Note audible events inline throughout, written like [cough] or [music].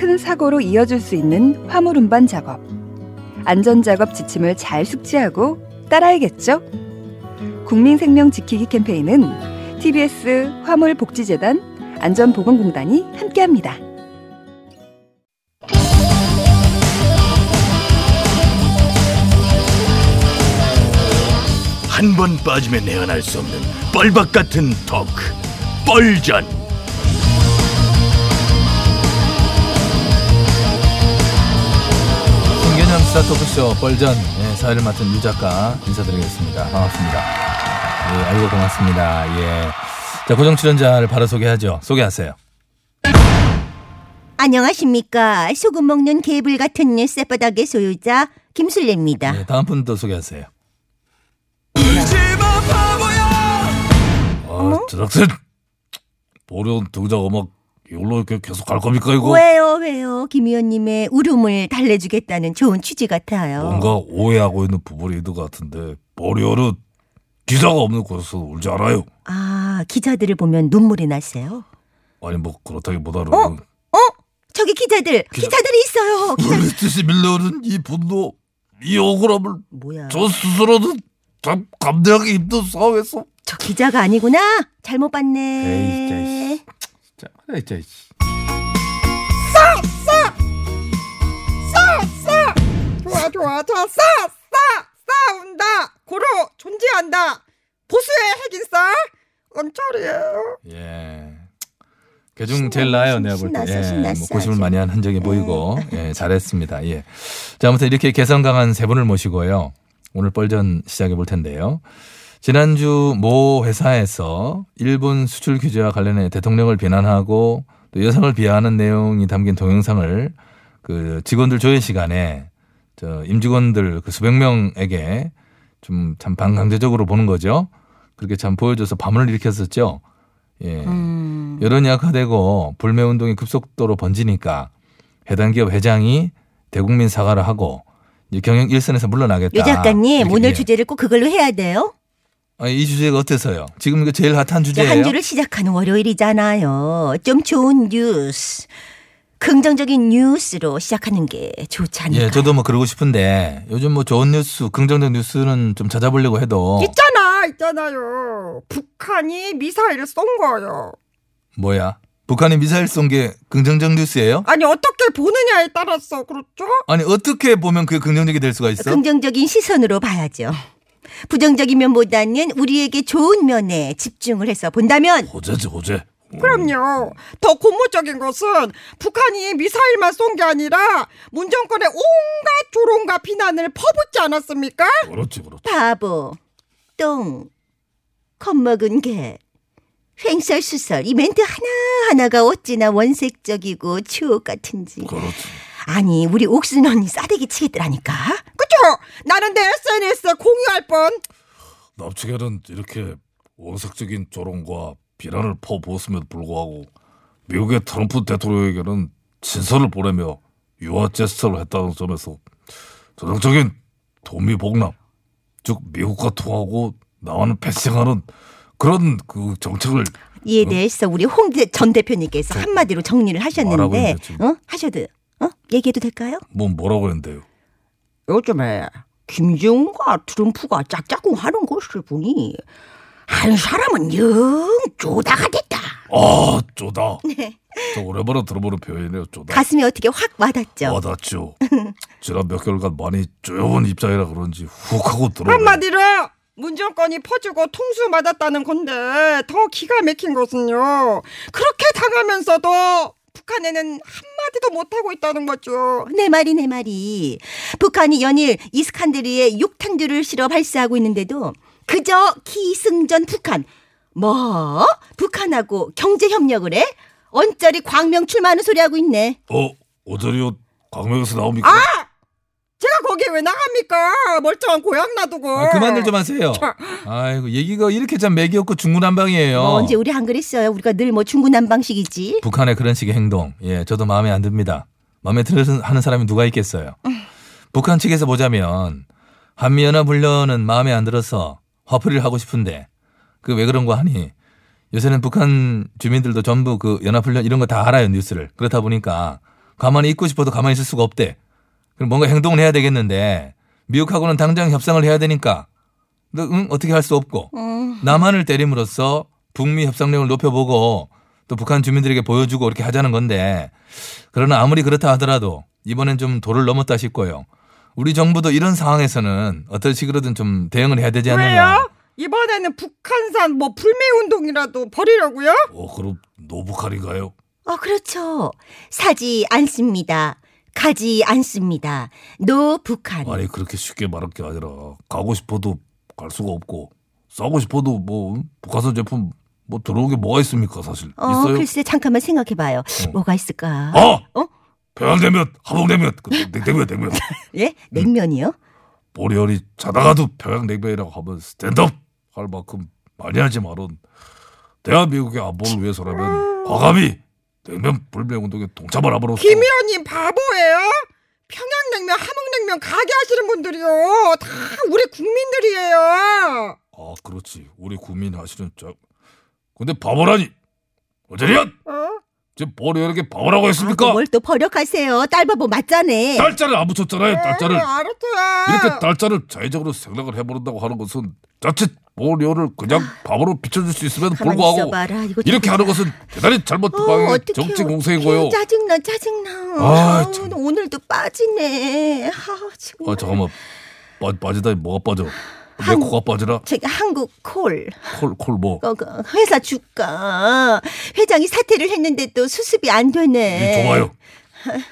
큰 사고로 이어질 수 있는 화물 운반 작업. 안전 작업 지침을 잘 숙지하고 따라야겠죠? 국민 생명 지키기 캠페인은 TBS 화물 복지재단 안전보건공단이 함께합니다. 한 번 빠지면 내안할 수 없는 뻘박 같은 토크 뻘전 스타 토크쇼 뻘전 예, 사회를 맡은 유 작가 인사드리겠습니다. 반갑습니다. 예, 아이고 고맙습니다. 예. 자 고정 출연자를 바로 소개하죠. 소개하세요. 안녕하십니까. 소금 먹는 개불 같은 쌔바닥의 소유자 김술래입니다. 예, 다음 분 또 소개하세요. 아 저학생 어려운 동작 음악 이걸로 이렇게 계속 갈 겁니까 이거? 왜요, 왜요? 김 의원님의 울음을 달래주겠다는 좋은 취지 같아요. 뭔가 오해하고 있는 부분이 있는 것 같은데 머리어는 기사가 없는 곳에서 울지 않아요 아, 기자들을 보면 눈물이 나세요? 아니 뭐 그렇다기보다는 어? 어? 저기 기자들, 기자- 기자들이 있어요. 기자... 물리듯이 밀려오는 이 분노 이 억울함을 뭐야? 저 스스로도 참 감당하기 힘든 상황에서 저 기자가 아니구나. 잘못 에이, 봤네. 자, 에이, 자, 좋아 좋아 자 싸! 싸! 싸운다 고로 존재한다 보수의 핵인싸 은철이에요 예. 개중 제일 나아요, 내가 볼 때. 예, 신났어, 뭐 고심을 아주. 많이 한 흔적이 보이고, 예, 잘했습니다. 예. 자, 아무튼 이렇게 개성 강한 세 분을 모시고요. 오늘 뻘전 시작해 볼 텐데요. 지난주 모 회사에서 일본 수출 규제와 관련해 대통령을 비난하고 또 여성을 비하하는 내용이 담긴 동영상을 그 직원들 조회 시간에 저 임직원들 그 수백 명에게 좀 참 반강제적으로 보는 거죠. 그렇게 참 보여줘서 파문을 일으켰었죠. 예. 음. 여론이 악화되고 불매 운동이 급속도로 번지니까 해당 기업 회장이 대국민 사과를 하고 이제 경영 일선에서 물러나겠다. 유 작가님, 이렇게, 오늘 예. 주제를 꼭 그걸로 해야 돼요. 아, 이 주제가 어때서요? 지금 이거 제일 핫한 주제예요. 한 주를 시작하는 월요일이잖아요. 좀 좋은 뉴스, 긍정적인 뉴스로 시작하는 게 좋지 않을까. 예, 저도 뭐 그러고 싶은데 요즘 뭐 좋은 뉴스, 긍정적 뉴스는 좀 찾아보려고 해도 있잖아 있잖아요 북한이 미사일을 쏜 거예요 뭐야? 북한이 미사일 쏜 게 긍정적 뉴스예요? 아니 어떻게 보느냐에 따라서 그렇죠? 아니 어떻게 보면 그게 긍정적이 될 수가 있어? 긍정적인 시선으로 봐야죠. 부정적인 면보다 는 우리에게 좋은 면에 집중을 해서 본다면? 호재지 호재. 그럼요. 더 고무적인 것은 북한이 미사일만 쏜 게 아니라 문정권의 온갖 조롱과 비난을 퍼붓지 않았습니까? 그렇지 그렇지. 바보, 똥, 겁먹은 개, 횡설수설 이 멘트 하나하나가 어찌나 원색적이고 추억 같은지. 그렇지 아니 우리 옥순 언니 싸대기 치겠더라니까. 그쵸? 나는 내 SNS에 공유할 뻔 납치계는 이렇게 원색적인 조롱과 비난을 퍼부었음에도 불구하고 미국의 트럼프 대통령에게는 진선을 보내며 유화 제스처를 했다는 점에서 전형적인 도미복남, 즉 미국과 통하고 나와는 패싱하는 그런 그 정책을 이에 대해서 우리 홍 전 대표님께서 한마디로 정리를 하셨는데. 어? 하셔도, 어? 얘기해도 될까요? 뭐 뭐라고 했는데요. 요즘에 김정은과 트럼프가 짝짝꿍 하는 것을 보니 한 사람은 영 쪼다가 됐다. 아 쪼다. 네. 저 오랜만에 들어보는 표현이네요. 쪼다. 가슴에 어떻게 확 와닿죠? 와닿죠. 지난 몇 개월간 많이 쪼여본 입장이라 그런지 훅 하고 들어오네. 한마디로 문정권이 퍼주고 통수 맞았다는 건데 더 기가 막힌 것은요. 그렇게 당하면서도 북한에는 한 마디도 못하고 있다는 거죠. 내 말이 내 말이. 북한이 연일 이스칸데르에 6탄두를 실어 발사하고 있는데도 그저 기승전 북한. 뭐? 북한하고 경제 협력을 해? 언저리 광명 출마하는 소리 하고 있네. 어 오저리오 광명에서 나옵니까? 아! 제가 거기에 왜 나갑니까? 멀쩡한 고향 놔두고. 아, 그만들 좀 하세요. 아이고 얘기가 이렇게 참 맥이 없고 중구난방이에요. 뭐 언제 우리 안 그랬어요? 우리가 늘 뭐 중구난방식이지. 북한의 그런 식의 행동, 예, 저도 마음에 안 듭니다. 마음에 들어 하는 사람이 누가 있겠어요. 북한 측에서 보자면 한미연합 훈련은 마음에 안 들어서 화풀이를 하고 싶은데 그 왜 그런 거 하니 요새는 북한 주민들도 전부 그 연합훈련 이런 거 다 알아요 뉴스를 그렇다 보니까 가만히 있고 싶어도 가만히 있을 수가 없대. 그럼 뭔가 행동을 해야 되겠는데 미국하고는 당장 협상을 해야 되니까 너, 응? 어떻게 할 수 없고 남한을 때림으로써 북미 협상력을 높여보고 또 북한 주민들에게 보여주고 이렇게 하자는 건데 그러나 아무리 그렇다 하더라도 이번엔 좀 도를 넘었다 싶고요. 우리 정부도 이런 상황에서는 어떤 식으로든 좀 대응을 해야 되지 않느냐. 왜요? 이번에는 북한산 뭐 불매 운동이라도 벌이려고요? 어 그럼 노북한인가요? 어, 그렇죠. 사지 않습니다. 가지 않습니다. 노 북한. 아니 그렇게 쉽게 말할 게 아니라 가고 싶어도 갈 수가 없고 사고 싶어도 뭐 북한산 제품 뭐 들어오게 뭐가 있습니까 사실 어, 있어요? 글쎄 잠깐만 생각해봐요. 뭐가 있을까? 아 어? 평양냉면 함흥냉면 그 냉- 냉면 냉면 [laughs] 예? 냉면이요? 본인이 자다가도 평양냉면이라고 하면 stand up 할 만큼 많이 하지만은 대한민국의 안보를 위해서라면 과감히 냉면 불매운 동에 동참을 함으로써 김 의원님 바보예요? 평양냉면, 함흥냉면 가게 하시는 분들이요. 다 우리 국민들이에요. 아 그렇지 우리 국민 하시는 저 근데 바보라니 어제리안 어? 지금 보리언에게 바보라고 했습니까? 아, 뭘또 버럭하세요. 딸바보 맞자네. 딸자를 안 붙였잖아요 딸자를 네, 알았어요. 이렇게 딸자를 자의적으로 생각을 해버린다고 하는 것은 자칫 보리언을 그냥 바보로 비춰줄 수 가만히 불구하고 이렇게 좀 하는 것은 대단히 잘못된 어, 방향의. 정치 공세이고요. 짜증나 짜증나. 아, 아, 참. 오늘도 빠지네. 아, 지금. 아 잠깐만 빠, 빠지다니 뭐가 빠져? 내 한- 코가 빠지나? 저기 한국 콜. 콜 콜 뭐? 어, 그 회사 주가 회장이 사퇴를 했는데 또 수습이 안 되네. 이 좋아요.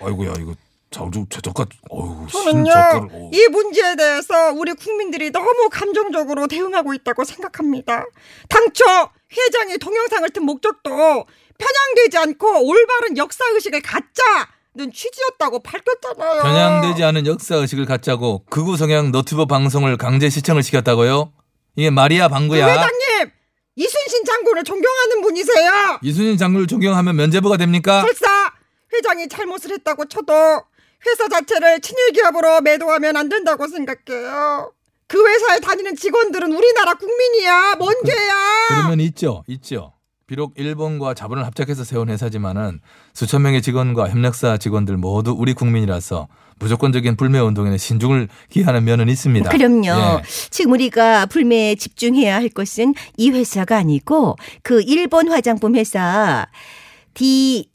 아이고야 이거 장중 최저가 어휴 저는요 신저가를 어. 이 문제에 대해서 우리 국민들이 너무 감정적으로 대응하고 있다고 생각합니다. 당초 회장이 동영상을 튼 목적도 편향되지 않고 올바른 역사 의식을 갖자 는 취지였다고 밝혔잖아요. 편향되지 않은 역사 의식을 갖자고 극우 성향 너튜브 방송을 강제 시청을 시켰다고요? 이게 말이야 그 방구야. 회장님 이순신 장군을 존경하는 분이세요. 이순신 장군을 존경하면 면제부가 됩니까? 설사 회장이 잘못을 했다고 쳐도 회사 자체를 친일 기업으로 매도하면 안 된다고 생각해요. 그 회사에 다니는 직원들은 우리나라 국민이야. 뭔 죄야? 그러면 있죠, 있죠. 비록 일본과 자본을 합작해서 세운 회사지만은 수천 명의 직원과 협력사 직원들 모두 우리 국민이라서 무조건적인 불매 운동에는 신중을 기하는 면은 있습니다. 그럼요. 예. 지금 우리가 불매에 집중해야 할 것은 이 회사가 아니고 그 일본 화장품 회사 DH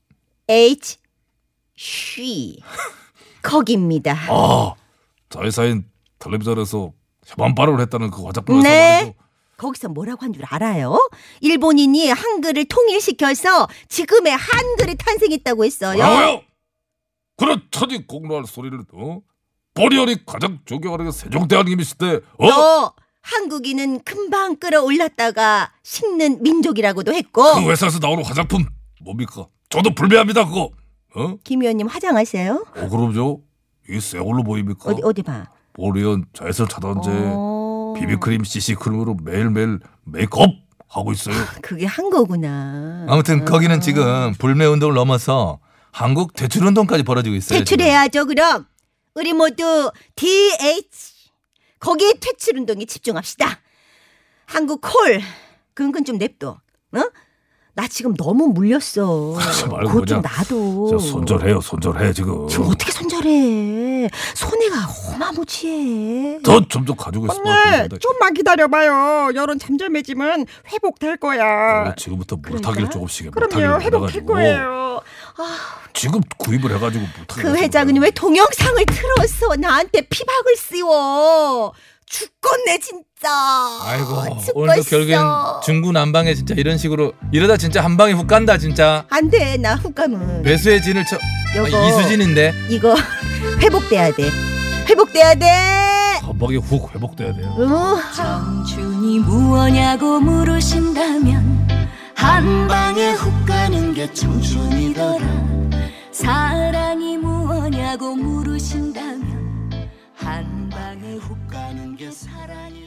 쉬 [laughs] 거기입니다. 아 자회사인 텔레비전에서 협안 발언을 했다는 그 화장품 회사 네. 거기서 뭐라고 한 줄 알아요? 일본인이 한글을 통일시켜서 지금의 한글이 탄생했다고 했어요. 뭐라고요? 천이 공로할 소리를 어? 보리언이 가장 존경하는 게 세종대왕님이 시대 어? 또 한국인은 금방 끌어올랐다가 식는 민족이라고도 했고 그 회사에서 나오는 화장품 뭡니까? 저도 불매합니다 그거 어? 김 의원님 화장하세요? 어 그럼요 이게 새 걸로 보입니까? 어디 어디 봐. 보리언 자외선 차단제 어, 비비크림 CC크림으로 매일매일 메이크업 하고 있어요 그게 한 거구나. 아무튼 거기는 지금 불매 운동을 넘어서 한국 대출 운동까지 벌어지고 있어요. 퇴출해야죠 그럼 우리 모두 DH 거기에 퇴출 운동에 집중합시다 한국 콜 그건 좀 냅둬 어? 나 지금 너무 물렸어 그것 좀저 손절해요 손절해 지금. 지금 어떻게 손절해 손해가 어마무지해 더좀 더 가지고 것 언니. 좀만 기다려봐요. 여론 잠잠해지면 회복될 거야. 그래, 지금부터? 물타기를 조금씩 해. 그럼요 회복될. 거예요. 지금 구입을 해가지고 물타기. 그 회장은 왜 동영상을 틀어서 나한테 피박을 씌워 죽겠네 진짜. 아이고 죽겠어. 오늘도 결국엔 중구 난방에 진짜 이런 식으로 이러다 진짜 한 방에 훅 간다 진짜. 안돼 나 훅감은 배수의 진을 쳐 아, 여보. 이수진인데. 이거 회복돼야 돼. 회복돼야 돼. 한 방에 훅 회복돼야 돼요. 어, 청춘이 무엇냐고 물으신다면 한 방에 훅 가는 게 청춘이더라. 사랑이 무엇냐고 물으신다면 사랑이더라